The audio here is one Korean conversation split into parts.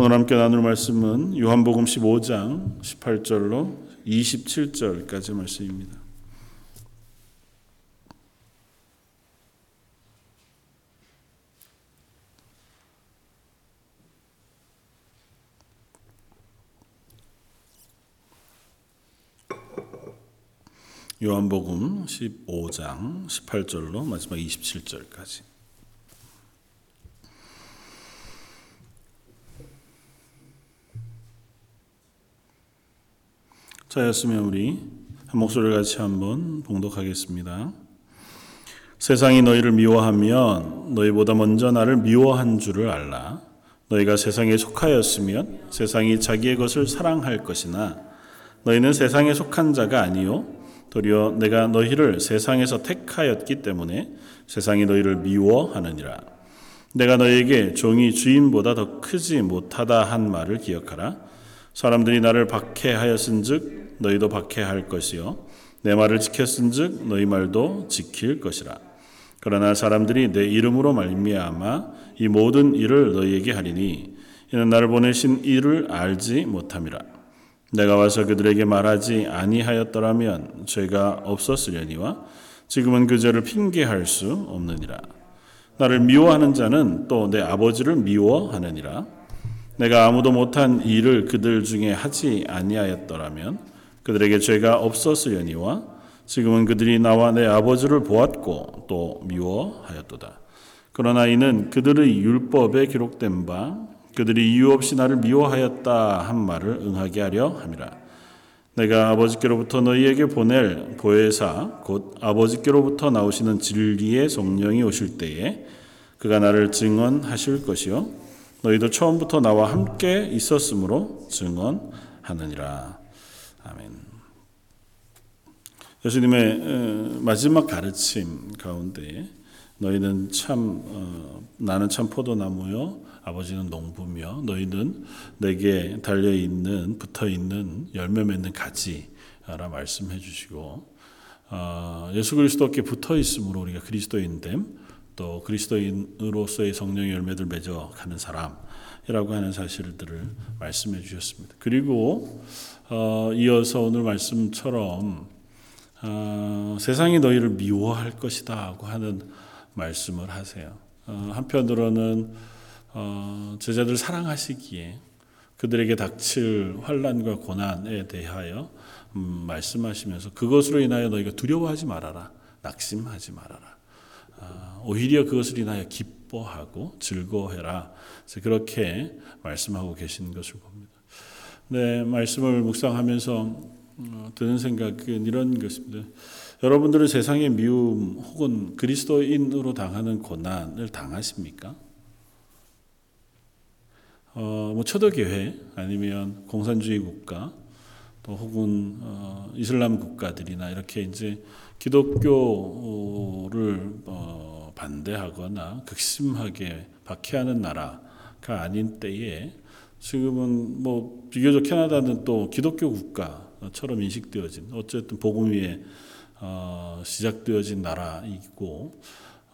오늘 함께 나눌 말씀은 요한복음 15장 18절로 27절까지 말씀입니다. 요한복음 15장 18절로 마지막 27절까지. 자였으면 우리 한 목소리를 같이 한번 봉독하겠습니다. 세상이 너희를 미워하면 너희보다 먼저 나를 미워한 줄을 알라. 너희가 세상에 속하였으면 세상이 자기의 것을 사랑할 것이나 너희는 세상에 속한 자가 아니요 도리어 내가 너희를 세상에서 택하였기 때문에 세상이 너희를 미워하느니라. 내가 너희에게 종이 주인보다 더 크지 못하다 한 말을 기억하라. 사람들이 나를 박해하였은즉 너희도 박해할 것이요 내 말을 지켰은즉 너희 말도 지킬 것이라. 그러나 사람들이 내 이름으로 말미암아 이 모든 일을 너희에게 하리니 이는 나를 보내신 이를 알지 못함이라. 내가 와서 그들에게 말하지 아니하였더라면 죄가 없었으려니와 지금은 그 죄를 핑계할 수 없느니라. 나를 미워하는 자는 또 내 아버지를 미워하느니라. 내가 아무도 못한 일을 그들 중에 하지 아니하였더라면 그들에게 죄가 없었으려니와 지금은 그들이 나와 내 아버지를 보았고 또 미워하였도다. 그러나 이는 그들의 율법에 기록된 바 그들이 이유 없이 나를 미워하였다 한 말을 응하게 하려 함이라. 내가 아버지께로부터 너희에게 보낼 보혜사 곧 아버지께로부터 나오시는 진리의 성령이 오실 때에 그가 나를 증언하실 것이요 너희도 처음부터 나와 함께 있었으므로 증언하느니라. 아멘. 예수님의 마지막 가르침 가운데 너희는 참 어, 나는 참 포도나무요 아버지는 농부며 너희는 내게 달려 있는 붙어 있는 열매 맺는 가지라 말씀해 주시고 어, 예수 그리스도께 붙어 있으므로 우리가 그리스도인됨 또 그리스도인으로서의 성령의 열매들 맺어 가는 사람이라고 하는 사실들을 말씀해 주셨습니다. 그리고 어, 이어서 오늘 말씀처럼 어, 세상이 너희를 미워할 것이다고 하는 말씀을 하세요. 어, 한편으로는 어, 제자들 사랑하시기에 그들에게 닥칠 환란과 고난에 대하여 음, 말씀하시면서 그것으로 인하여 너희가 두려워하지 말아라, 낙심하지 말아라. 어, 오히려 그것을 인하여 기뻐하고 즐거워해라. 그렇게 말씀하고 계신 것을 봅니다. 네, 말씀을 묵상하면서 어, 드는 생각은 이런 것입니다. 여러분들은 세상의 미움 혹은 그리스도인으로 당하는 고난을 당하십니까? 어, 뭐 초대교회 아니면 공산주의 국가 또 혹은 어, 이슬람 국가들이나 이렇게 이제 기독교를 어, 반대하거나 극심하게 박해하는 나라가 아닌 때에 지금은 뭐 비교적 캐나다는 또 기독교 국가 처럼 인식되어진 어쨌든 복음 위에 어, 시작되어진 나라이고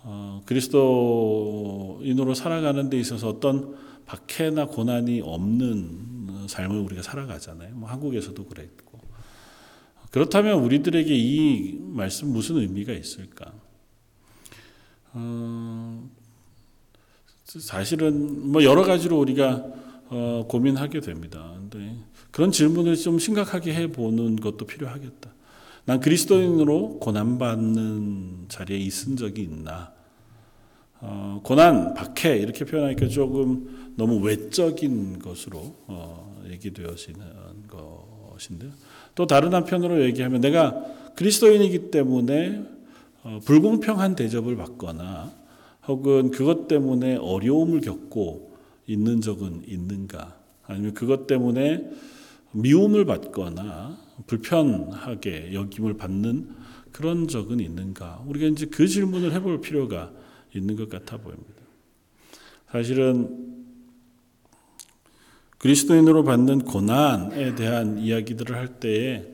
어, 그리스도인으로 살아가는 데 있어서 어떤 박해나 고난이 없는 삶을 우리가 살아가잖아요. 뭐 한국에서도 그랬고. 그렇다면 우리들에게 이 말씀 무슨 의미가 있을까? 어, 사실은 뭐 여러 가지로 우리가 어, 고민하게 됩니다. 근데 그런 질문을 좀 심각하게 해보는 것도 필요하겠다. 난 그리스도인으로 고난받는 자리에 있은 적이 있나? 어, 고난, 박해 이렇게 표현하니까 조금 너무 외적인 것으로 어, 얘기되어지는 것인데요. 또 다른 한편으로 얘기하면 내가 그리스도인이기 때문에 어, 불공평한 대접을 받거나 혹은 그것 때문에 어려움을 겪고 있는 적은 있는가? 아니면 그것 때문에 미움을 받거나 불편하게 여김을 받는 그런 적은 있는가? 우리가 이제 그 질문을 해볼 필요가 있는 것 같아 보입니다. 사실은 그리스도인으로 받는 고난에 대한 이야기들을 할 때에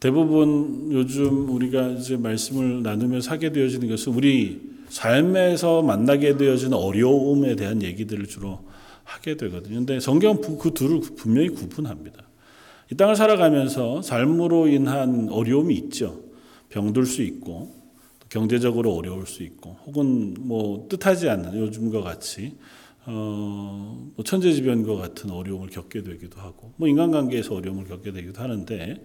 대부분 요즘 우리가 이제 말씀을 나누면서 하게 되어지는 것은 우리 삶에서 만나게 되어지는 어려움에 대한 얘기들을 주로 하게 되거든요. 근데 성경은 그 둘을 분명히 구분합니다. 이 땅을 살아가면서 삶으로 인한 어려움이 있죠. 병들 수 있고 경제적으로 어려울 수 있고 혹은 뭐 뜻하지 않는 요즘과 같이 어, 뭐 천재지변과 같은 어려움을 겪게 되기도 하고 뭐 인간관계에서 어려움을 겪게 되기도 하는데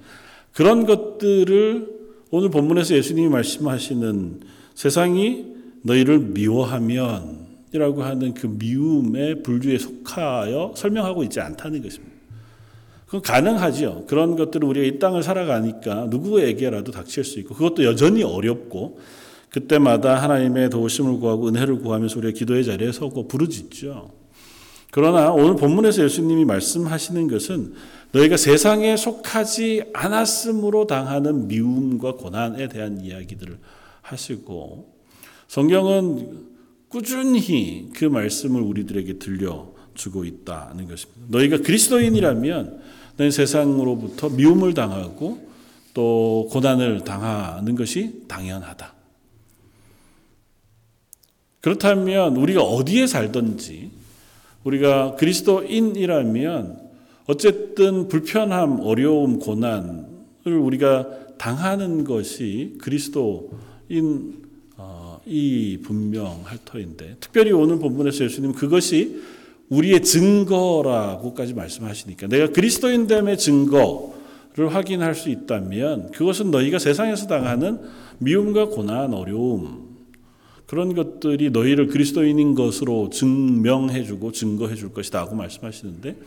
그런 것들을 오늘 본문에서 예수님이 말씀하시는 세상이 너희를 미워하면 이라고 하는 그 미움의 불주에 속하여 설명하고 있지 않다는 것입니다. 그건 가능하죠. 그런 것들을 우리가 이 땅을 살아가니까 누구에게라도 닥칠 수 있고 그것도 여전히 어렵고 그때마다 하나님의 도우심을 구하고 은혜를 구하면서 우리가 기도의 자리에 서고 부르짖죠. 그러나 오늘 본문에서 예수님이 말씀하시는 것은 너희가 세상에 속하지 않았으므로 당하는 미움과 고난에 대한 이야기들을 하시고 성경은 꾸준히 그 말씀을 우리들에게 들려주고 있다는 것입니다. 너희가 그리스도인이라면 세상으로부터 미움을 당하고 또 고난을 당하는 것이 당연하다. 그렇다면 우리가 어디에 살든지 우리가 그리스도인이라면 어쨌든 불편함, 어려움, 고난을 우리가 당하는 것이 그리스도인 어, 이 분명할 터인데 특별히 오늘 본문에서 예수님 그것이 우리의 증거라고까지 말씀하시니까 내가 그리스도인됨의 증거를 확인할 수 있다면 그것은 너희가 세상에서 당하는 미움과 고난, 어려움 그런 것들이 너희를 그리스도인인 것으로 증명해주고 증거해줄 것이다 하고 말씀하시는데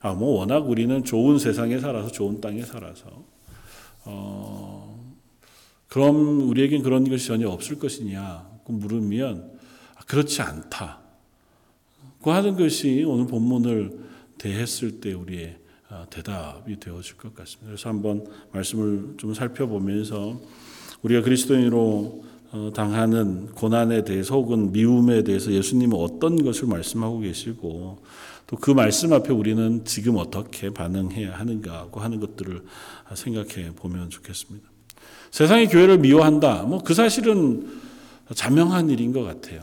아, 뭐 워낙 우리는 좋은 세상에 살아서 좋은 땅에 살아서 어, 그럼 우리에겐 그런 것이 전혀 없을 것이냐 그 물으면 아, 그렇지 않다. 그 하는 것이 오늘 본문을 대했을 때 우리의 아, 대답이 되어질 것 같습니다. 그래서 한번 말씀을 좀 살펴보면서 우리가 그리스도인으로 어, 당하는 고난에 대해서 혹은 미움에 대해서 예수님은 어떤 것을 말씀하고 계시고 또 그 말씀 앞에 우리는 지금 어떻게 반응해야 하는가 하는 것들을 생각해 보면 좋겠습니다. 세상이 교회를 미워한다. 뭐 그 사실은 자명한 일인 것 같아요.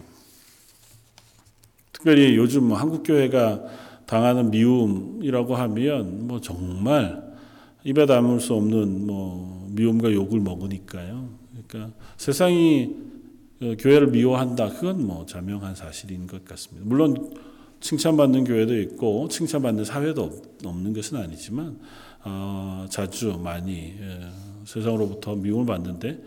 특별히 요즘 뭐 한국 교회가 당하는 미움이라고 하면 뭐 정말 입에 담을 수 없는 뭐 미움과 욕을 먹으니까요. 그러니까 세상이 어, 교회를 미워한다. 그건 뭐 자명한 사실인 것 같습니다. 물론 칭찬받는 교회도 있고 칭찬받는 사회도 없는 것은 아니지만 어, 자주 많이 예, 세상으로부터 미움을 받는데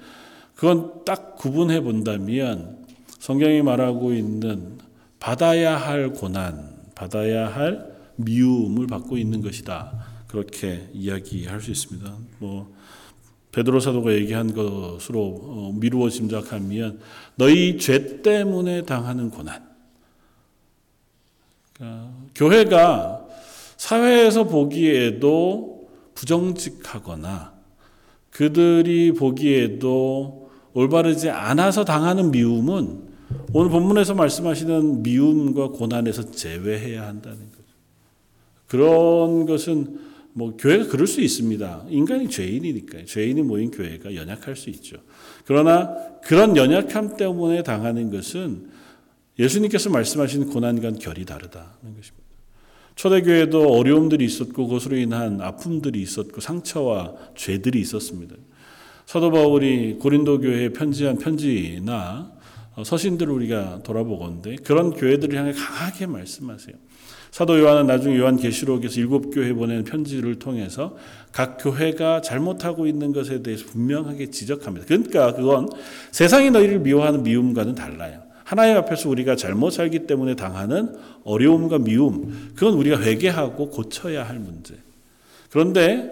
그건 딱 구분해 본다면 성경이 말하고 있는 받아야 할 고난, 받아야 할 미움을 받고 있는 것이다. 그렇게 이야기할 수 있습니다. 뭐 베드로 사도가 얘기한 것으로 어, 미루어 짐작하면 너희 죄 때문에 당하는 고난. 그러니까 교회가 사회에서 보기에도 부정직하거나 그들이 보기에도 올바르지 않아서 당하는 미움은 오늘 본문에서 말씀하시는 미움과 고난에서 제외해야 한다는 거죠. 그런 것은 뭐 교회가 그럴 수 있습니다. 인간이 죄인이니까요. 죄인이 모인 교회가 연약할 수 있죠. 그러나 그런 연약함 때문에 당하는 것은 예수님께서 말씀하신 고난과 결이 다르다는 것입니다. 초대교회도 어려움들이 있었고 그것으로 인한 아픔들이 있었고 상처와 죄들이 있었습니다. 사도 바울이 고린도 교회에 편지한 편지나 서신들을 우리가 돌아보건데 그런 교회들을 향해 강하게 말씀하세요. 사도 요한은 나중에 요한 계시록에서 일곱 교회 보내는 편지를 통해서 각 교회가 잘못하고 있는 것에 대해서 분명하게 지적합니다. 그러니까 그건 세상이 너희를 미워하는 미움과는 달라요. 하나님 앞에서 우리가 잘못 살기 때문에 당하는 어려움과 미움, 그건 우리가 회개하고 고쳐야 할 문제. 그런데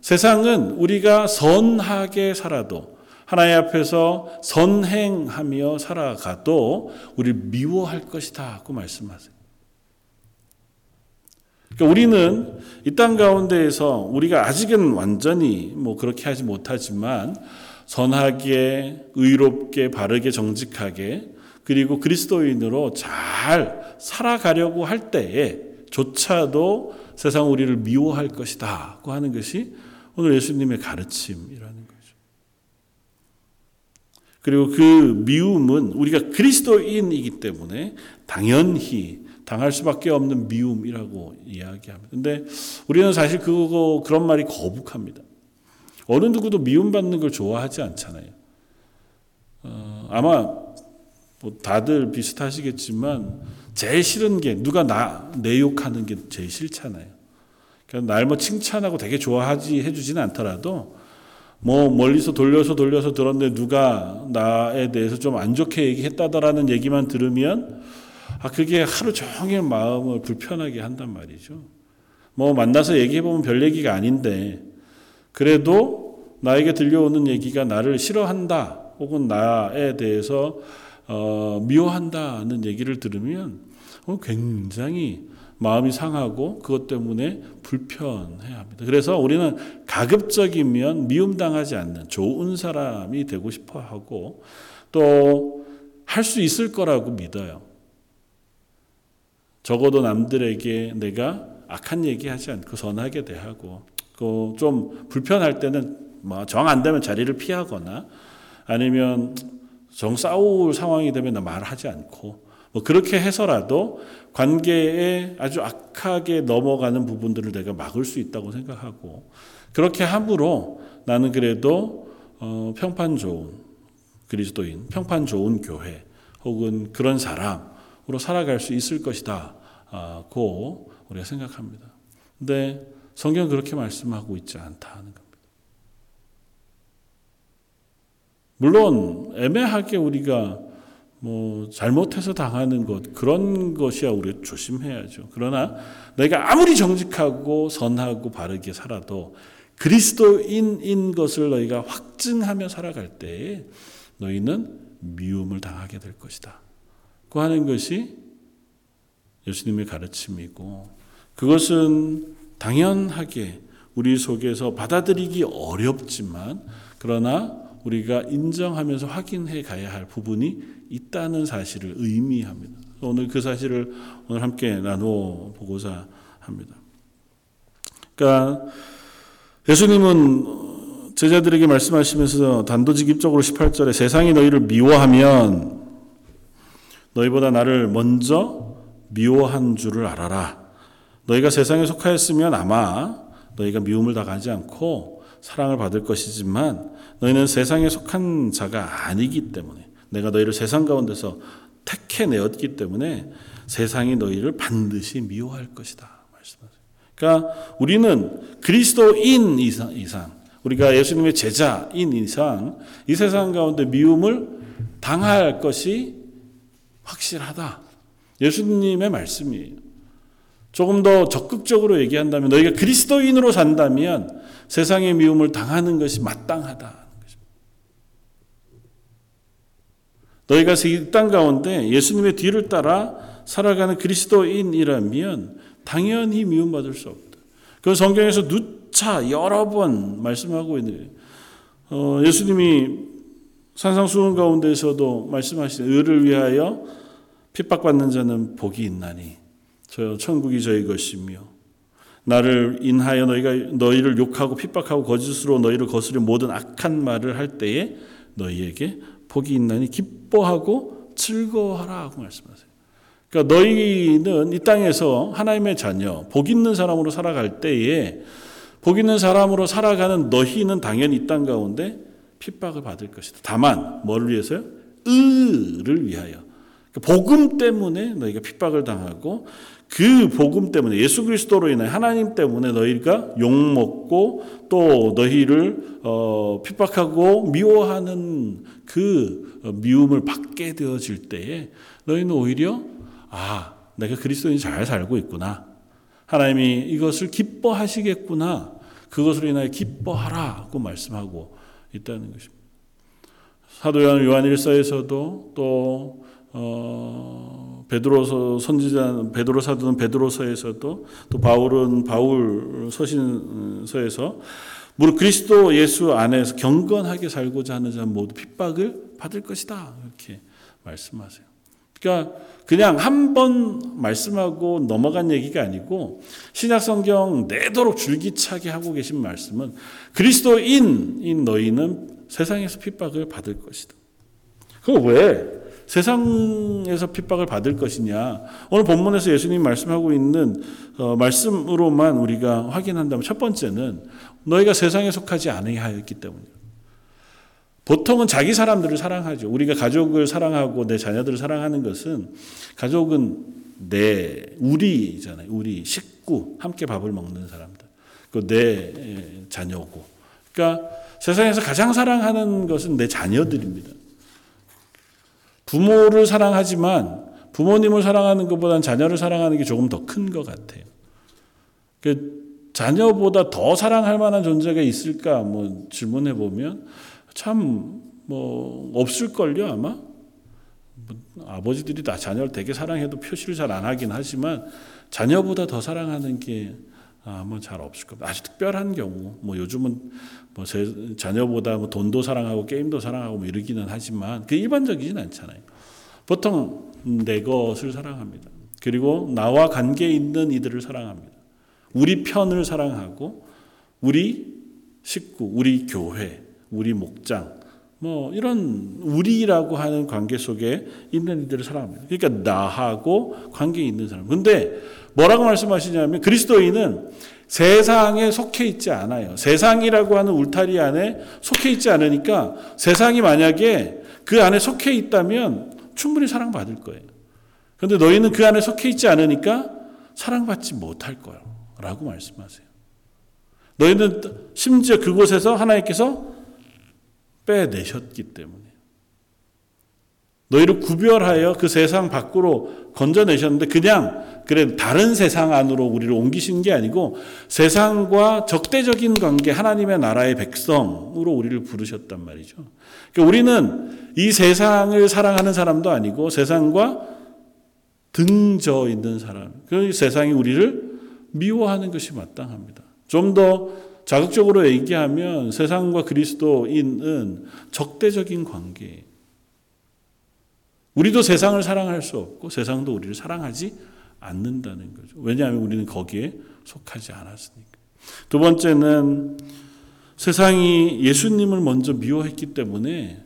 세상은 우리가 선하게 살아도 하나님 앞에서 선행하며 살아가도 우리를 미워할 것이다 하고 말씀하세요. 그러니까 우리는 이 땅 가운데에서 우리가 아직은 완전히 뭐 그렇게 하지 못하지만 선하게, 의롭게, 바르게, 정직하게 그리고 그리스도인으로 잘 살아가려고 할 때에 조차도 세상 우리를 미워할 것이다 고 하는 것이 오늘 예수님의 가르침이라는. 그리고 그 미움은 우리가 그리스도인이기 때문에 당연히 당할 수밖에 없는 미움이라고 이야기합니다. 근데 우리는 사실 그거 그런 말이 거북합니다. 어느 누구도 미움받는 걸 좋아하지 않잖아요. 어, 아마 뭐 다들 비슷하시겠지만 제일 싫은 게 누가 나 내 욕하는 게 제일 싫잖아요. 그러니까 날 뭐 칭찬하고 되게 좋아하지 해주지는 않더라도 뭐 멀리서 돌려서 돌려서 들었는데 누가 나에 대해서 좀 안 좋게 얘기했다더라는 얘기만 들으면 아 그게 하루 종일 마음을 불편하게 한단 말이죠. 뭐 만나서 얘기해 보면 별 얘기가 아닌데 그래도 나에게 들려오는 얘기가 나를 싫어한다 혹은 나에 대해서 어, 미워한다는 얘기를 들으면 어, 굉장히 마음이 상하고 그것 때문에 불편해 합니다. 그래서 우리는 가급적이면 미움당하지 않는 좋은 사람이 되고 싶어 하고 또 할 수 있을 거라고 믿어요. 적어도 남들에게 내가 악한 얘기 하지 않고 선하게 대하고 좀 불편할 때는 뭐 정 안 되면 자리를 피하거나 아니면 정 싸울 상황이 되면 말하지 않고 뭐 그렇게 해서라도 관계에 아주 악하게 넘어가는 부분들을 내가 막을 수 있다고 생각하고 그렇게 함으로 나는 그래도 어, 평판 좋은 그리스도인, 평판 좋은 교회 혹은 그런 사람으로 살아갈 수 있을 것이다 고 우리가 생각합니다. 근데 성경 그렇게 말씀하고 있지 않다는 겁니다. 물론 애매하게 우리가 뭐 잘못해서 당하는 것 그런 것이야 우리 조심해야죠. 그러나 내가 아무리 정직하고 선하고 바르게 살아도 그리스도인인 것을 너희가 확증하며 살아갈 때 너희는 미움을 당하게 될 것이다. 그 하는 것이 예수님의 가르침이고 그것은 당연하게 우리 속에서 받아들이기 어렵지만 그러나 우리가 인정하면서 확인해 가야 할 부분이 있다는 사실을 의미합니다. 오늘 그 사실을 오늘 함께 나누어 보고자 합니다. 그러니까 예수님은 제자들에게 말씀하시면서 단도직입적으로 18절에 세상이 너희를 미워하면 너희보다 나를 먼저 미워한 줄을 알아라. 너희가 세상에 속하였으면 아마 너희가 미움을 당하지 않고 사랑을 받을 것이지만 너희는 세상에 속한 자가 아니기 때문에 내가 너희를 세상 가운데서 택해 내었기 때문에 세상이 너희를 반드시 미워할 것이다. 말씀하세요. 그러니까 우리는 그리스도인 이상, 이상 우리가 예수님의 제자인 이상 이 세상 가운데 미움을 당할 것이 확실하다. 예수님의 말씀이에요. 조금 더 적극적으로 얘기한다면 너희가 그리스도인으로 산다면 세상의 미움을 당하는 것이 마땅하다. 너희가 이 땅 가운데 예수님의 뒤를 따라 살아가는 그리스도인이라면 당연히 미움받을 수 없다. 그 성경에서 누차 여러 번 말씀하고 있는 어, 예수님이 산상수훈 가운데서도 말씀하시는 의를 위하여 핍박받는 자는 복이 있나니 저 천국이 저희 것이며 나를 인하여 너희가 너희를 욕하고 핍박하고 거짓으로 너희를 거스려 모든 악한 말을 할 때에 너희에게 복이 있나니 기뻐하고 즐거워하라 고 말씀하세요. 그러니까 너희는 이 땅에서 하나님의 자녀, 복 있는 사람으로 살아갈 때에 복 있는 사람으로 살아가는 너희는 당연히 이 땅 가운데 핍박을 받을 것이다. 다만 뭐를 위해서요? 의를 위하여. 그러니까 복음 때문에 너희가 핍박을 당하고 그 복음 때문에 예수 그리스도로 인해 하나님 때문에 너희가 욕 먹고 또 너희를 어, 핍박하고 미워하는 그 미움을 받게 되어질 때에 너희는 오히려 아 내가 그리스도인 잘 살고 있구나 하나님이 이것을 기뻐하시겠구나 그것으로 인하여 기뻐하라고 말씀하고 있다는 것입니다. 사도 요한 일서에서도 또 어, 베드로서 선지자 베드로 사도는 베드로서에서도 또 바울은 바울 서신서에서 무릇 그리스도 예수 안에서 경건하게 살고자 하는 자 모두 핍박을 받을 것이다 이렇게 말씀하세요. 그러니까 그냥 한 번 말씀하고 넘어간 얘기가 아니고 신약 성경 내도록 줄기차게 하고 계신 말씀은 그리스도인인 너희는 세상에서 핍박을 받을 것이다. 그거 왜? 세상에서 핍박을 받을 것이냐? 오늘 본문에서 예수님 말씀하고 있는 어, 말씀으로만 우리가 확인한다면 첫 번째는 너희가 세상에 속하지 아니하였기 때문이에요. 보통은 자기 사람들을 사랑하죠. 우리가 가족을 사랑하고 내 자녀들을 사랑하는 것은 가족은 내 우리잖아요. 우리 식구 함께 밥을 먹는 사람들. 그내 자녀고. 그러니까 세상에서 가장 사랑하는 것은 내 자녀들입니다. 부모를 사랑하지만 부모님을 사랑하는 것보다는 자녀를 사랑하는 게 조금 더 큰 것 같아요. 그 자녀보다 더 사랑할 만한 존재가 있을까? 뭐 질문해 보면 참 뭐 없을걸요 아마 뭐 아버지들이 다 자녀를 되게 사랑해도 표시를 잘 안 하긴 하지만 자녀보다 더 사랑하는 게 아마 잘 없을 겁니다. 아주 특별한 경우 뭐 요즘은 뭐 제, 자녀보다 뭐 돈도 사랑하고 게임도 사랑하고 뭐 이러기는 하지만 그 일반적이진 않잖아요. 보통 내 것을 사랑합니다. 그리고 나와 관계 있는 이들을 사랑합니다. 우리 편을 사랑하고 우리 식구, 우리 교회, 우리 목장, 뭐 이런 우리라고 하는 관계 속에 있는 이들을 사랑합니다. 그러니까 나하고 관계 있는 사람. 근데 뭐라고 말씀하시냐면 그리스도인은 세상에 속해 있지 않아요. 세상이라고 하는 울타리 안에 속해 있지 않으니까 세상이 만약에 그 안에 속해 있다면 충분히 사랑받을 거예요. 그런데 너희는 그 안에 속해 있지 않으니까 사랑받지 못할 거예요. 라고 말씀하세요. 너희는 심지어 그곳에서 하나님께서 빼내셨기 때문에. 너희를 구별하여 그 세상 밖으로 건져내셨는데 그냥 그래 다른 세상 안으로 우리를 옮기신 게 아니고 세상과 적대적인 관계 하나님의 나라의 백성으로 우리를 부르셨단 말이죠. 그러니까 우리는 이 세상을 사랑하는 사람도 아니고 세상과 등져 있는 사람. 그 세상이 우리를 미워하는 것이 마땅합니다. 좀 더 자극적으로 얘기하면 세상과 그리스도인은 적대적인 관계. 우리도 세상을 사랑할 수 없고 세상도 우리를 사랑하지 않는다는 거죠. 왜냐하면 우리는 거기에 속하지 않았으니까. 두 번째는 세상이 예수님을 먼저 미워했기 때문에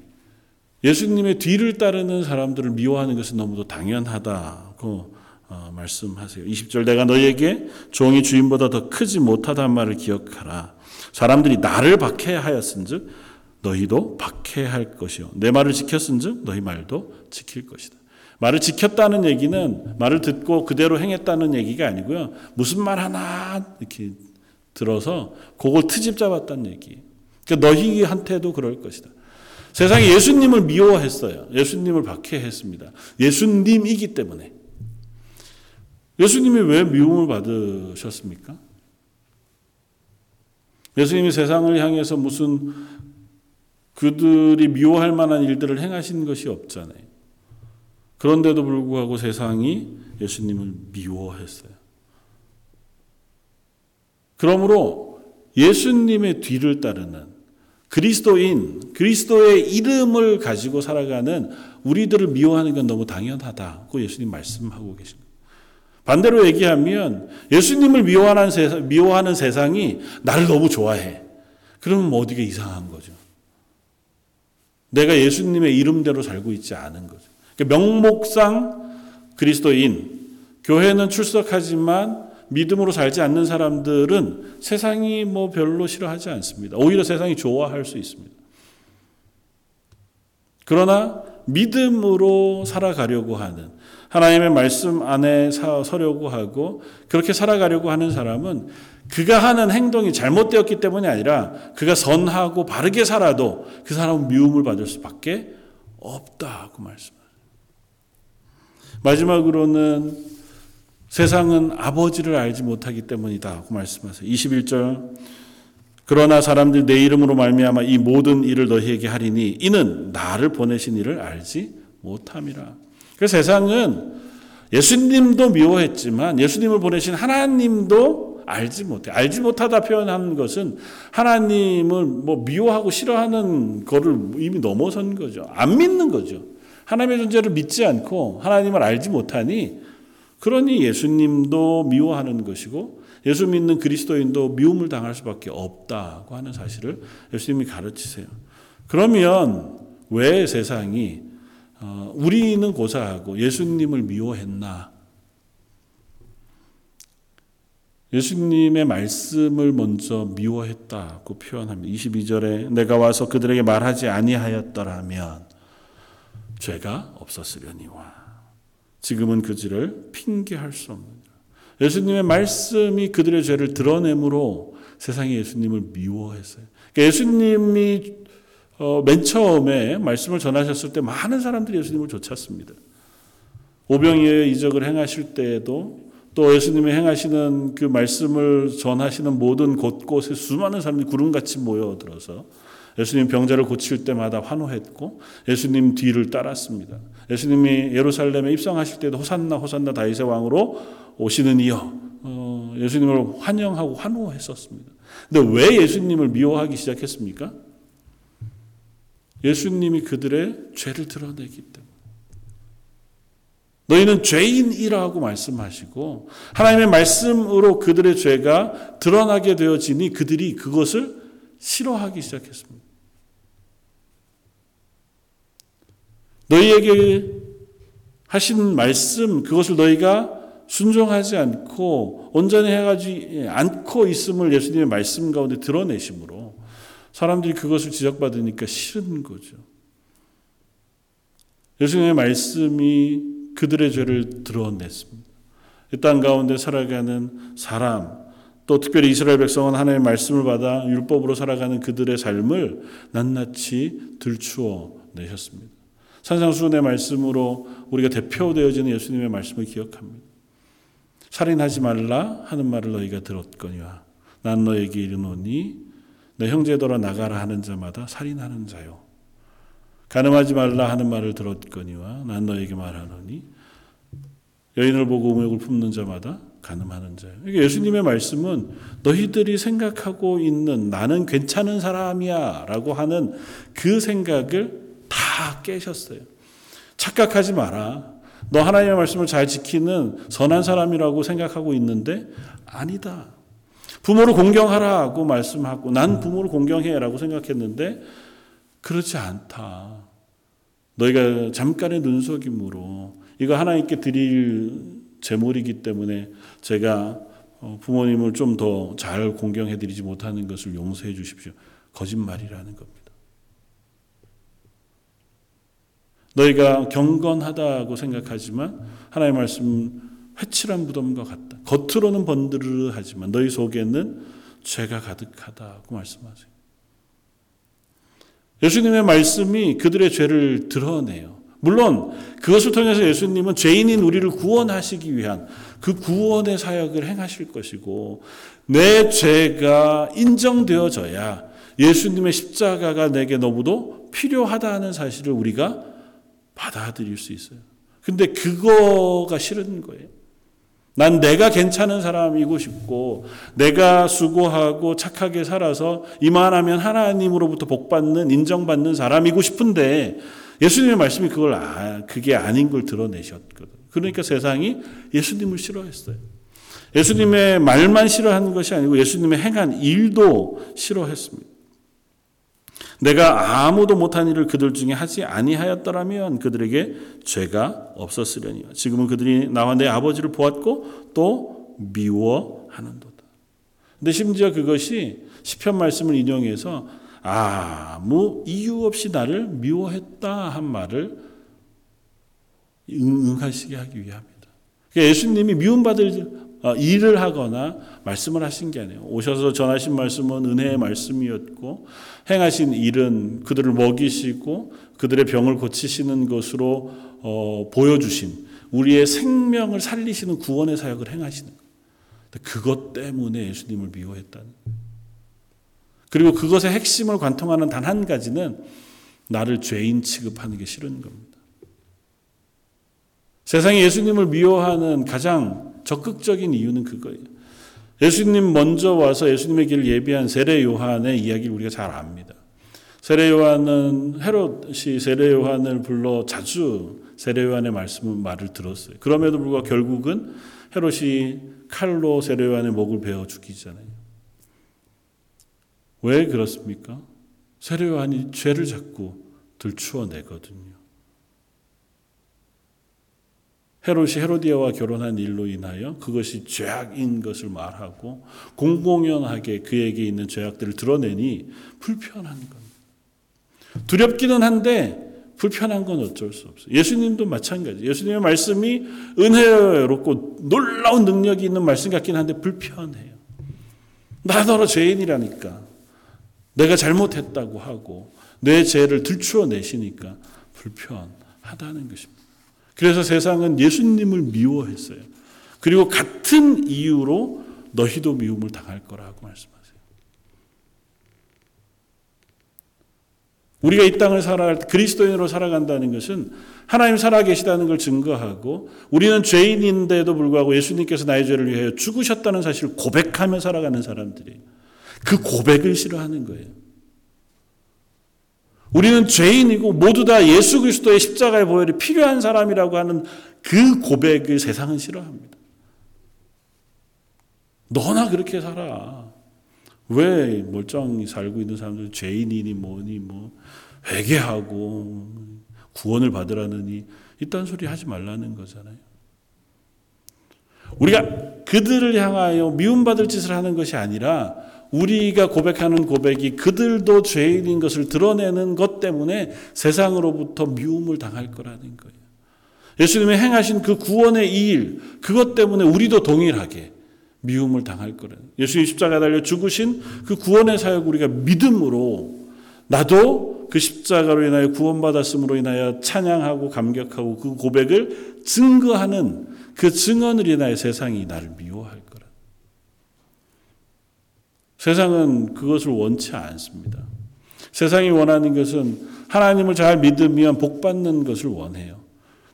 예수님의 뒤를 따르는 사람들을 미워하는 것은 너무도 당연하다고 어, 말씀하세요. 20절 내가 너에게 종이 주인보다 더 크지 못하다는 말을 기억하라. 사람들이 나를 박해하였은즉 너희도 박해할 것이요. 내 말을 지켰은즉 너희 말도 지킬 것이다. 말을 지켰다는 얘기는 말을 듣고 그대로 행했다는 얘기가 아니고요. 무슨 말 하나 이렇게 들어서 그걸 트집 잡았다는 얘기. 그러니까 너희한테도 그럴 것이다. 세상이 예수님을 미워했어요. 예수님을 박해했습니다. 예수님이기 때문에. 예수님이 왜 미움을 받으셨습니까? 예수님이 세상을 향해서 무슨 그들이 미워할 만한 일들을 행하신 것이 없잖아요. 그런데도 불구하고 세상이 예수님을 미워했어요. 그러므로 예수님의 뒤를 따르는 그리스도인, 그리스도의 이름을 가지고 살아가는 우리들을 미워하는 건 너무 당연하다고 예수님 말씀하고 계십니다. 반대로 얘기하면 예수님을 미워하는, 세상, 미워하는 세상이 나를 너무 좋아해. 그러면 뭐 어디가 이상한 거죠. 내가 예수님의 이름대로 살고 있지 않은 거죠. 그러니까 명목상 그리스도인, 교회는 출석하지만 믿음으로 살지 않는 사람들은 세상이 뭐 별로 싫어하지 않습니다. 오히려 세상이 좋아할 수 있습니다. 그러나 믿음으로 살아가려고 하는 하나님의 말씀 안에 서려고 하고 그렇게 살아가려고 하는 사람은 그가 하는 행동이 잘못되었기 때문이 아니라 그가 선하고 바르게 살아도 그 사람은 미움을 받을 수밖에 없다고 말씀하세요. 마지막으로는 세상은 아버지를 알지 못하기 때문이다 고 말씀하세요. 21절 그러나 사람들 내 이름으로 말미암아 이 모든 일을 너희에게 하리니 이는 나를 보내신 이를 알지 못함이라. 그 세상은 예수님도 미워했지만 예수님을 보내신 하나님도 알지 못해. 알지 못하다 표현하는 것은 하나님을 뭐 미워하고 싫어하는 거를 이미 넘어선 거죠. 안 믿는 거죠. 하나님의 존재를 믿지 않고 하나님을 알지 못하니 그러니 예수님도 미워하는 것이고 예수 믿는 그리스도인도 미움을 당할 수밖에 없다고 하는 사실을 예수님이 가르치세요. 그러면 왜 세상이 어, 우리는 고사하고 예수님을 미워했나? 예수님의 말씀을 먼저 미워했다고 표현합니다. 22절에 내가 와서 그들에게 말하지 아니하였더라면 죄가 없었으려니와 지금은 그들을 핑계할 수 없느니라. 예수님의 말씀이 그들의 죄를 드러내므로 세상이 예수님을 미워했어요. 그러니까 예수님이 어, 맨 처음에 말씀을 전하셨을 때 많은 사람들이 예수님을 쫓았습니다. 오병이의 이적을 행하실 때에도 또 예수님이 행하시는 그 말씀을 전하시는 모든 곳곳에 수많은 사람들이 구름같이 모여들어서 예수님 병자를 고칠 때마다 환호했고 예수님 뒤를 따랐습니다. 예수님이 예루살렘에 입성하실 때도 호산나 호산나 다윗의 왕으로 오시는 이여 어, 예수님을 환영하고 환호했었습니다. 근데 왜 예수님을 미워하기 시작했습니까? 예수님이 그들의 죄를 드러내기 때문에. 너희는 죄인이라고 말씀하시고 하나님의 말씀으로 그들의 죄가 드러나게 되어지니 그들이 그것을 싫어하기 시작했습니다. 너희에게 하신 말씀 그것을 너희가 순종하지 않고 온전히 해가지 않고 있음을 예수님의 말씀 가운데 드러내심으로 사람들이 그것을 지적받으니까 싫은 거죠. 예수님의 말씀이 그들의 죄를 드러냈습니다. 이 땅 가운데 살아가는 사람, 또 특별히 이스라엘 백성은 하나님의 말씀을 받아 율법으로 살아가는 그들의 삶을 낱낱이 들추어 내셨습니다. 산상수훈의 말씀으로 우리가 대표되어지는 예수님의 말씀을 기억합니다. 살인하지 말라 하는 말을 너희가 들었거니와 난 너에게 이르노니 내 형제더러 나가라 하는 자마다 살인하는 자요. 가늠하지 말라 하는 말을 들었거니와 난 너에게 말하노니 여인을 보고 음욕을 품는 자마다 가늠하는 자요. 그러니까 예수님의 말씀은 너희들이 생각하고 있는 나는 괜찮은 사람이야 라고 하는 그 생각을 다 깨셨어요. 착각하지 마라. 너 하나님의 말씀을 잘 지키는 선한 사람이라고 생각하고 있는데 아니다. 부모를 공경하라고 말씀하고 난 부모를 공경해라고 생각했는데 그렇지 않다. 너희가 잠깐의 눈속임으로 이거 하나님께 드릴 제물이기 때문에 제가 어, 부모님을 좀 더 잘 공경해 드리지 못하는 것을 용서해 주십시오. 거짓말이라는 겁니다. 너희가 경건하다고 생각하지만 하나님의 말씀 회칠한 무덤과 같다. 겉으로는 번드르하지만 너희 속에는 죄가 가득하다고 말씀하세요. 예수님의 말씀이 그들의 죄를 드러내요. 물론 그것을 통해서 예수님은 죄인인 우리를 구원하시기 위한 그 구원의 사역을 행하실 것이고 내 죄가 인정되어져야 예수님의 십자가가 내게 너무도 필요하다는 사실을 우리가 받아들일 수 있어요. 근데 그거가 싫은 거예요. 난 내가 괜찮은 사람이고 싶고, 내가 수고하고 착하게 살아서 이만하면 하나님으로부터 복받는, 인정받는 사람이고 싶은데, 예수님의 말씀이 그걸, 아, 그게 아닌 걸 드러내셨거든. 그러니까 세상이 예수님을 싫어했어요. 예수님의 말만 싫어하는 것이 아니고 예수님의 행한 일도 싫어했습니다. 내가 아무도 못한 일을 그들 중에 하지 아니하였더라면 그들에게 죄가 없었으려니와 지금은 그들이 나와 내 아버지를 보았고 또 미워하는도다. 근데 심지어 그것이 시편 말씀을 인용해서 아무 이유 없이 나를 미워했다 한 말을 응하시게 하기 위함이다. 그러니까 예수님이 미움받을 어, 일을 하거나 말씀을 하신 게 아니에요. 오셔서 전하신 말씀은 은혜의 말씀이었고 행하신 일은 그들을 먹이시고 그들의 병을 고치시는 것으로 어, 보여주신 우리의 생명을 살리시는 구원의 사역을 행하시는 거예요. 그것 때문에 예수님을 미워했다는. 그리고 그것의 핵심을 관통하는 단 한 가지는 나를 죄인 취급하는 게 싫은 겁니다. 세상에 예수님을 미워하는 가장 적극적인 이유는 그거예요. 예수님 먼저 와서 예수님의 길을 예비한 세례 요한의 이야기를 우리가 잘 압니다. 세례 요한은 헤롯이 세례 요한을 불러 자주 세례 요한의 말씀을 말을 들었어요. 그럼에도 불구하고 결국은 헤롯이 칼로 세례 요한의 목을 베어 죽이잖아요. 왜 그렇습니까? 세례 요한이 죄를 자꾸 들추어 내거든요. 헤롯이 헤로디아와 결혼한 일로 인하여 그것이 죄악인 것을 말하고 공공연하게 그에게 있는 죄악들을 드러내니 불편한 겁니다. 두렵기는 한데 불편한 건 어쩔 수 없어요. 예수님도 마찬가지. 예수님의 말씀이 은혜롭고 놀라운 능력이 있는 말씀 같긴 한데 불편해요. 나더러 죄인이라니까. 내가 잘못했다고 하고 내 죄를 들추어 내시니까 불편하다는 것입니다. 그래서 세상은 예수님을 미워했어요. 그리고 같은 이유로 너희도 미움을 당할 거라고 말씀하세요. 우리가 이 땅을 살아 그리스도인으로 살아간다는 것은 하나님 살아 계시다는 걸 증거하고 우리는 죄인인데도 불구하고 예수님께서 나의 죄를 위하여 죽으셨다는 사실을 고백하며 살아가는 사람들이 그 고백을 싫어하는 거예요. 우리는 죄인이고 모두 다 예수 그리스도의 십자가의 보혈이 필요한 사람이라고 하는 그 고백을 세상은 싫어합니다. 너나 그렇게 살아. 왜 멀쩡히 살고 있는 사람들 죄인이니 뭐니 뭐 회개하고 구원을 받으라느니 이딴 소리 하지 말라는 거잖아요. 우리가 그들을 향하여 미움받을 짓을 하는 것이 아니라 우리가 고백하는 고백이 그들도 죄인인 것을 드러내는 것 때문에 세상으로부터 미움을 당할 거라는 거예요. 예수님이 행하신 그 구원의 이 일, 그것 때문에 우리도 동일하게 미움을 당할 거라는. 예수님 십자가 달려 죽으신 그 구원의 사역 우리가 믿음으로 나도 그 십자가로 인하여 구원받았음으로 인하여 찬양하고 감격하고 그 고백을 증거하는 그 증언을 인하여 세상이 나를 거라. 세상은 그것을 원치 않습니다. 세상이 원하는 것은 하나님을 잘 믿으면 복 받는 것을 원해요.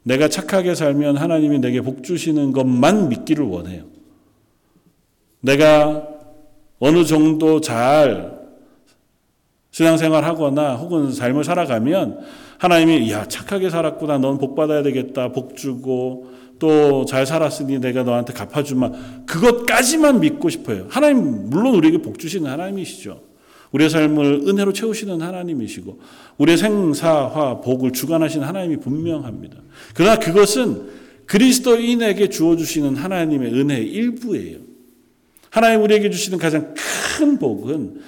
내가 착하게 살면 하나님이 내게 복 주시는 것만 믿기를 원해요. 내가 어느 정도 잘 신앙생활 하거나 혹은 삶을 살아가면 하나님이 야 착하게 살았구나 넌 복 받아야 되겠다 복 주고 또 잘 살았으니 내가 너한테 갚아주마. 그것까지만 믿고 싶어요. 하나님 물론 우리에게 복 주시는 하나님이시죠. 우리의 삶을 은혜로 채우시는 하나님이시고 우리의 생사화 복을 주관하시는 하나님이 분명합니다. 그러나 그것은 그리스도인에게 주어주시는 하나님의 은혜의 일부예요. 하나님 우리에게 주시는 가장 큰 복은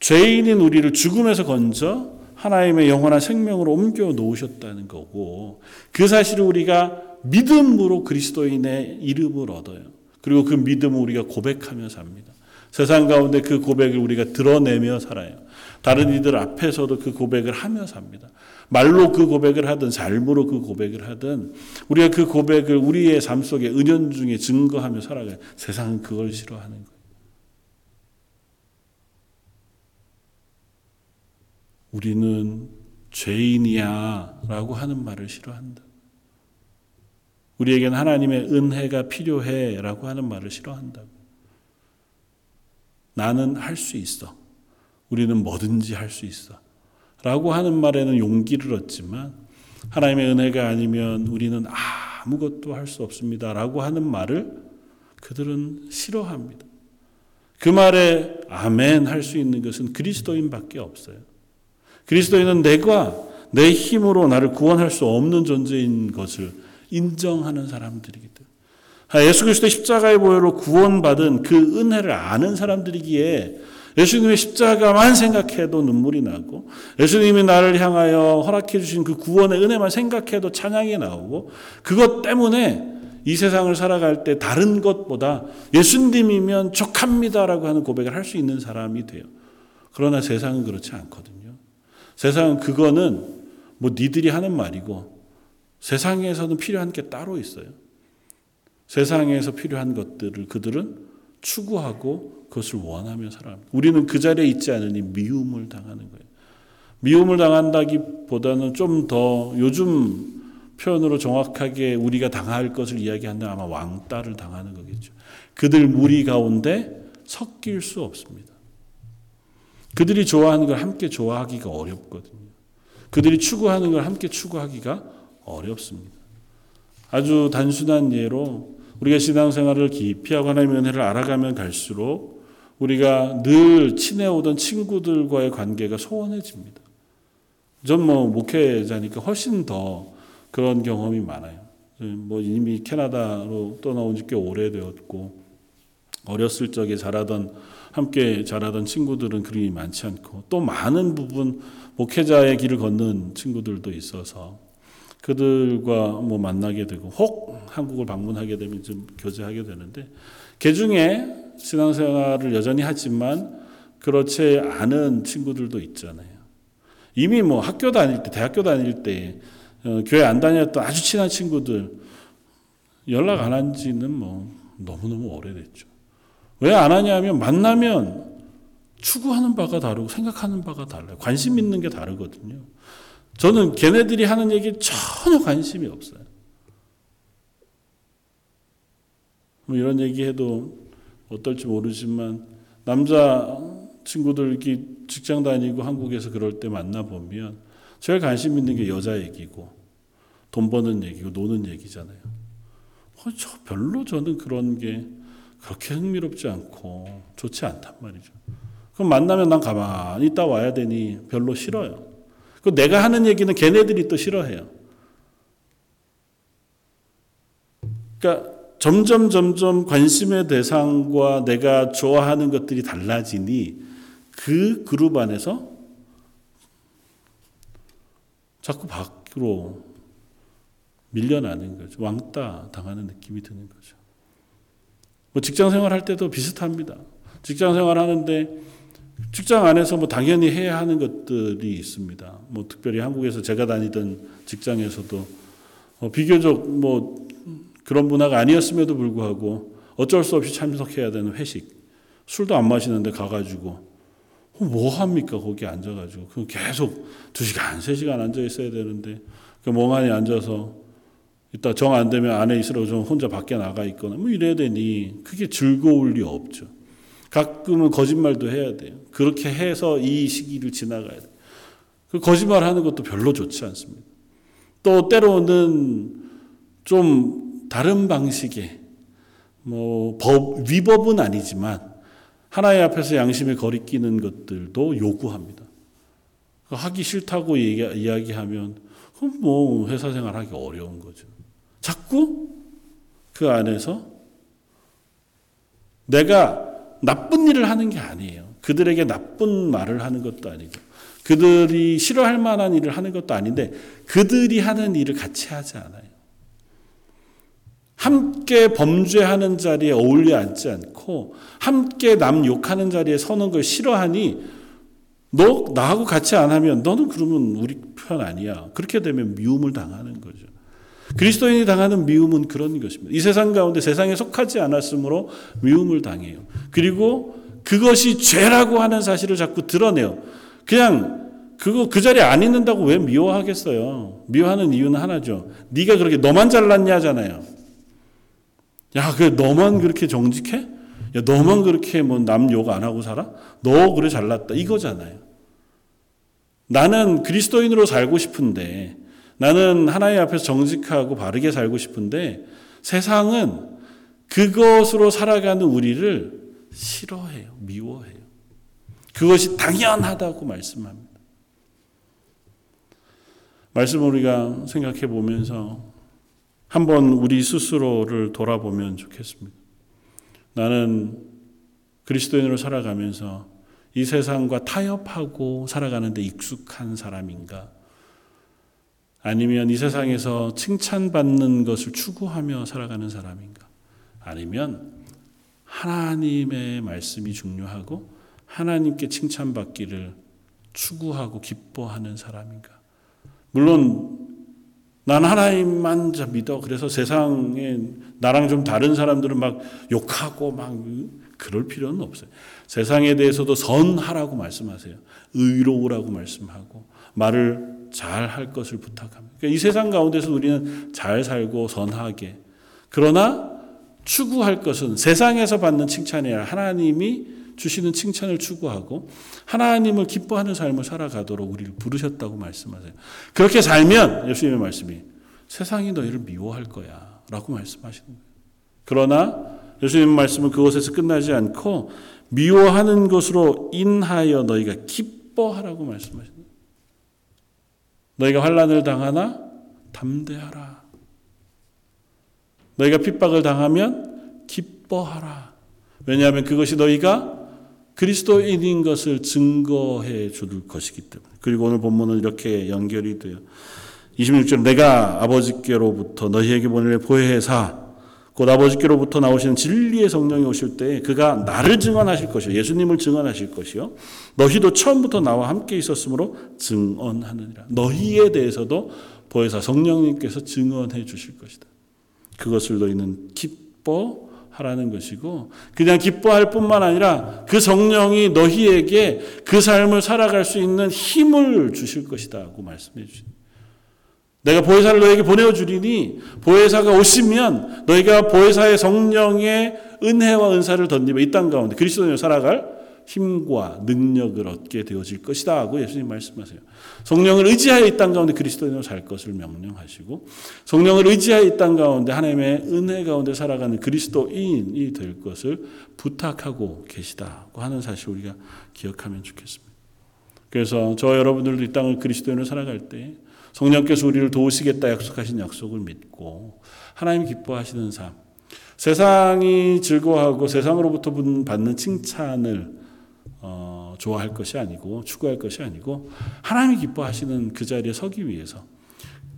죄인인 우리를 죽음에서 건져 하나님의 영원한 생명으로 옮겨 놓으셨다는 거고 그 사실을 우리가 믿음으로 그리스도인의 이름을 얻어요. 그리고 그 믿음을 우리가 고백하며 삽니다. 세상 가운데 그 고백을 우리가 드러내며 살아요. 다른 이들 앞에서도 그 고백을 하며 삽니다. 말로 그 고백을 하든 삶으로 그 고백을 하든 우리가 그 고백을 우리의 삶 속에 은연 중에 증거하며 살아가요. 세상은 그걸 싫어하는 거예요. 우리는 죄인이야 라고 하는 말을 싫어한다. 우리에겐 하나님의 은혜가 필요해 라고 하는 말을 싫어한다고. 나는 할 수 있어. 우리는 뭐든지 할 수 있어. 라고 하는 말에는 용기를 얻지만 하나님의 은혜가 아니면 우리는 아무것도 할 수 없습니다. 라고 하는 말을 그들은 싫어합니다. 그 말에 아멘 할 수 있는 것은 그리스도인밖에 없어요. 그리스도인은 내가 내 힘으로 나를 구원할 수 없는 존재인 것을 인정하는 사람들이기 때문에 아, 예수 그리스도의 십자가의 보혈로 구원받은 그 은혜를 아는 사람들이기에 예수님의 십자가만 생각해도 눈물이 나고 예수님이 나를 향하여 허락해 주신 그 구원의 은혜만 생각해도 찬양이 나오고 그것 때문에 이 세상을 살아갈 때 다른 것보다 예수님이면 족합니다라고 하는 고백을 할 수 있는 사람이 돼요. 그러나 세상은 그렇지 않거든요. 세상은 그거는 뭐 니들이 하는 말이고 세상에서는 필요한 게 따로 있어요. 세상에서 필요한 것들을 그들은 추구하고 그것을 원하며 살아갑니다. 우리는 그 자리에 있지 않으니 미움을 당하는 거예요. 미움을 당한다기보다는 좀 더 요즘 표현으로 정확하게 우리가 당할 것을 이야기한다면 아마 왕따를 당하는 거겠죠. 그들 무리 가운데 섞일 수 없습니다. 그들이 좋아하는 걸 함께 좋아하기가 어렵거든요. 그들이 추구하는 걸 함께 추구하기가 어렵습니다. 아주 단순한 예로 우리가 신앙생활을 깊이 하고 하나님의 은혜를 알아가면 갈수록 우리가 늘 친해오던 친구들과의 관계가 소원해집니다. 전 뭐 목회자니까 훨씬 더 그런 경험이 많아요. 뭐 이미 캐나다로 떠나온 지 꽤 오래되었고 어렸을 적에 자라던 함께 자라던 친구들은 그리 많지 않고 또 많은 부분 목회자의 길을 걷는 친구들도 있어서 그들과 뭐 만나게 되고 혹 한국을 방문하게 되면 좀 교제하게 되는데 그 중에 신앙생활을 여전히 하지만 그렇지 않은 친구들도 있잖아요. 이미 뭐 학교 다닐 때, 대학교 다닐 때 어, 교회 안 다녔던 아주 친한 친구들 연락 안 한 지는 뭐 너무너무 오래됐죠. 왜 안 하냐면 만나면 추구하는 바가 다르고 생각하는 바가 달라요. 관심 있는 게 다르거든요. 저는 걔네들이 하는 얘기 전혀 관심이 없어요. 뭐 이런 얘기해도 어떨지 모르지만 남자 친구들 이 직장 다니고 한국에서 그럴 때 만나 보면 제일 관심 있는 게 여자 얘기고 돈 버는 얘기고 노는 얘기잖아요. 어, 저 별로 저는 그런 게 그렇게 흥미롭지 않고 좋지 않단 말이죠. 그럼 만나면 난 가만히 있다 와야 되니 별로 싫어요. 그 내가 하는 얘기는 걔네들이 또 싫어해요. 그러니까 점점 점점 관심의 대상과 내가 좋아하는 것들이 달라지니 그 그룹 안에서 자꾸 밖으로 밀려나는 거죠. 왕따 당하는 느낌이 드는 거죠. 뭐 직장 생활할 때도 비슷합니다. 직장 생활 하는데 직장 안에서 뭐 당연히 해야 하는 것들이 있습니다. 뭐 특별히 한국에서 제가 다니던 직장에서도 어 비교적 뭐 그런 문화가 아니었음에도 불구하고 어쩔 수 없이 참석해야 되는 회식. 술도 안 마시는데 가가지고 뭐 합니까? 거기 앉아가지고. 그 계속 두 시간, 세 시간 앉아 있어야 되는데 그 멍하니 앉아서 이따 정 안 되면 안에 있으라고 좀 혼자 밖에 나가 있거나 뭐 이래야 되니 그게 즐거울 리 없죠. 가끔은 거짓말도 해야 돼요. 그렇게 해서 이 시기를 지나가야 돼요. 그 거짓말 하는 것도 별로 좋지 않습니다. 또 때로는 좀 다른 방식의 뭐 법, 위법은 아니지만 하나의 앞에서 양심에 거리끼는 것들도 요구합니다. 하기 싫다고 얘기, 이야기하면 그럼 뭐 회사 생활하기 어려운 거죠. 자꾸 그 안에서 내가 나쁜 일을 하는 게 아니에요. 그들에게 나쁜 말을 하는 것도 아니고 그들이 싫어할 만한 일을 하는 것도 아닌데 그들이 하는 일을 같이 하지 않아요. 함께 범죄하는 자리에 어울려 앉지 않고 함께 남 욕하는 자리에 서는 걸 싫어하니 너 나하고 같이 안 하면 너는 그러면 우리 편 아니야. 그렇게 되면 미움을 당하는 거죠. 그리스도인이 당하는 미움은 그런 것입니다. 이 세상 가운데 세상에 속하지 않았으므로 미움을 당해요. 그리고 그것이 죄라고 하는 사실을 자꾸 드러내요. 그냥 그거 그 자리에 안 있는다고 왜 미워하겠어요? 미워하는 이유는 하나죠. 네가 그렇게 너만 잘났냐잖아요. 야, 그 너만 그렇게 정직해? 야, 너만 그렇게 뭐 남 욕 안 하고 살아? 너 그래 잘났다. 이거잖아요. 나는 그리스도인으로 살고 싶은데 나는 하나님 앞에서 정직하고 바르게 살고 싶은데 세상은 그것으로 살아가는 우리를 싫어해요. 미워해요. 그것이 당연하다고 말씀합니다. 말씀 우리가 생각해 보면서 한번 우리 스스로를 돌아보면 좋겠습니다. 나는 그리스도인으로 살아가면서 이 세상과 타협하고 살아가는데 익숙한 사람인가? 아니면 이 세상에서 칭찬받는 것을 추구하며 살아가는 사람인가? 아니면 하나님의 말씀이 중요하고 하나님께 칭찬받기를 추구하고 기뻐하는 사람인가? 물론 난 하나님만 믿어. 그래서 세상에 나랑 좀 다른 사람들은 막 욕하고 막 그럴 필요는 없어요. 세상에 대해서도 선하라고 말씀하세요. 의로우라고 말씀하고 말을 잘 할 것을 부탁합니다. 그러니까 이 세상 가운데서 우리는 잘 살고 선하게 그러나 추구할 것은 세상에서 받는 칭찬이 아니라 하나님이 주시는 칭찬을 추구하고 하나님을 기뻐하는 삶을 살아가도록 우리를 부르셨다고 말씀하세요. 그렇게 살면 예수님의 말씀이 세상이 너희를 미워할 거야 라고 말씀하시는 거예요. 그러나 예수님의 말씀은 그것에서 끝나지 않고 미워하는 것으로 인하여 너희가 기뻐하라고 거예요. 너희가 환란을 당하나 담대하라. 너희가 핍박을 당하면 기뻐하라. 왜냐하면 그것이 너희가 그리스도인인 것을 증거해 줄 것이기 때문에. 그리고 오늘 본문은 이렇게 연결이 돼요. 26절 내가 아버지께로부터 너희에게 보낼 보혜사 곧 아버지께로부터 나오시는 진리의 성령이 오실 때 그가 나를 증언하실 것이요. 예수님을 증언하실 것이요. 너희도 처음부터 나와 함께 있었으므로 증언하느니라. 너희에 대해서도 보혜사 성령님께서 증언해 주실 것이다. 그것을 너희는 기뻐하라는 것이고 그냥 기뻐할 뿐만 아니라 그 성령이 너희에게 그 삶을 살아갈 수 있는 힘을 주실 것이다고 말씀해 주십니다 내가 보혜사를 너에게 보내주리니 보혜사가 오시면 너희가 보혜사의 성령의 은혜와 은사를 던지며 이땅 가운데 그리스도인으로 살아갈 힘과 능력을 얻게 되어질 것이다 하고 예수님 말씀하세요. 성령을 의지하여 이 땅 가운데 그리스도인으로 살 것을 명령하시고 성령을 의지하여 이 땅 가운데 하나님의 은혜 가운데 살아가는 그리스도인이 될 것을 부탁하고 계시다고 하는 사실 우리가 기억하면 좋겠습니다. 그래서 저 여러분들도 이 땅을 그리스도인으로 살아갈 때 성령께서 우리를 도우시겠다 약속하신 약속을 믿고 하나님 기뻐하시는 삶. 세상이 즐거워하고 세상으로부터 받는 칭찬을 어, 좋아할 것이 아니고 추구할 것이 아니고 하나님이 기뻐하시는 그 자리에 서기 위해서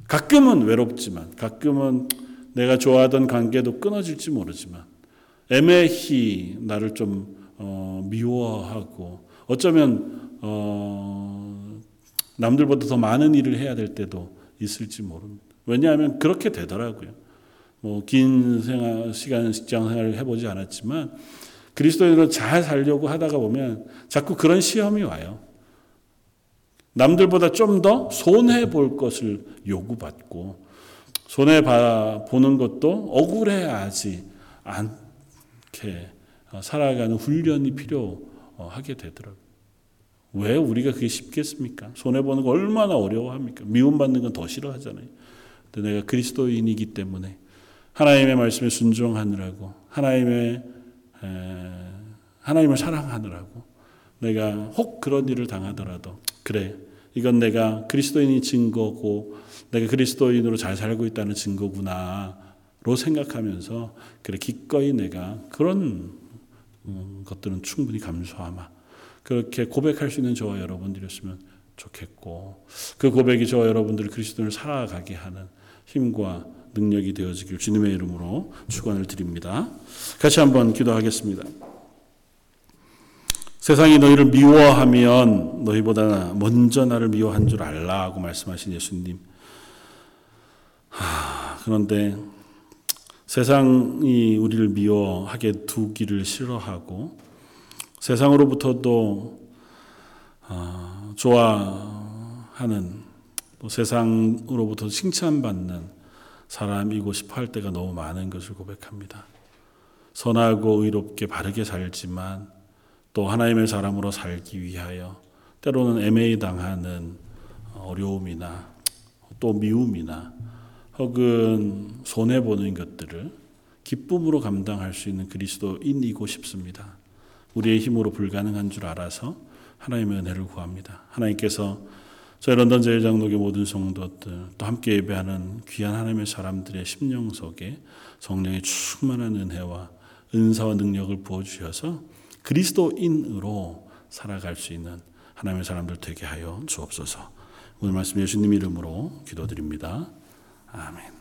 가끔은 외롭지만 가끔은 내가 좋아하던 관계도 끊어질지 모르지만 애매히 나를 좀 어, 미워하고 어쩌면 어, 남들보다 더 많은 일을 해야 될 때도 있을지 모릅니다. 왜냐하면 그렇게 되더라고요. 뭐 긴 생활 시간 직장 생활을 해보지 않았지만 그리스도인으로 잘 살려고 하다가 보면 자꾸 그런 시험이 와요. 남들보다 좀 더 손해 볼 것을 요구받고 손해 보는 것도 억울해하지 않게 살아가는 훈련이 필요하게 되더라고요. 왜 우리가 그게 쉽겠습니까? 손해보는 거 얼마나 어려워합니까? 미움받는 건 더 싫어하잖아요. 근데 내가 그리스도인이기 때문에 하나님의 말씀에 순종하느라고 하나님의 에, 하나님을 사랑하느라고 내가 혹 그런 일을 당하더라도 그래 이건 내가 그리스도인이 증거고 내가 그리스도인으로 잘 살고 있다는 증거구나 로 생각하면서 그래 기꺼이 내가 그런 음, 것들은 충분히 감수하마 그렇게 고백할 수 있는 저와 여러분들이었으면 좋겠고 그 고백이 저와 여러분들을 그리스도를 살아가게 하는 힘과 능력이 되어지길 주님의 이름으로 축원을 드립니다. 같이 한번 기도하겠습니다. 세상이 너희를 미워하면 너희보다 먼저 나를 미워한 줄 알라고 말씀하신 예수님. 하, 그런데 세상이 우리를 미워하게 두기를 싫어하고 세상으로부터도 어, 좋아하는 또 세상으로부터 칭찬받는 사람이고 싶어 할 때가 너무 많은 것을 고백합니다. 선하고 의롭게 바르게 살지만 또 하나님의 사람으로 살기 위하여 때로는 애매히 당하는 어려움이나 또 미움이나 혹은 손해보는 것들을 기쁨으로 감당할 수 있는 그리스도인이고 싶습니다. 우리의 힘으로 불가능한 줄 알아서 하나님의 은혜를 구합니다. 하나님께서 저희 런던 제일장로교 모든 성도들 또 함께 예배하는 귀한 하나님의 사람들의 심령 속에 성령의 충만한 은혜와 은사와 능력을 부어 주셔서 그리스도인으로 살아갈 수 있는 하나님의 사람들 되게 하여 주옵소서. 오늘 말씀 예수님 이름으로 기도드립니다. 아멘.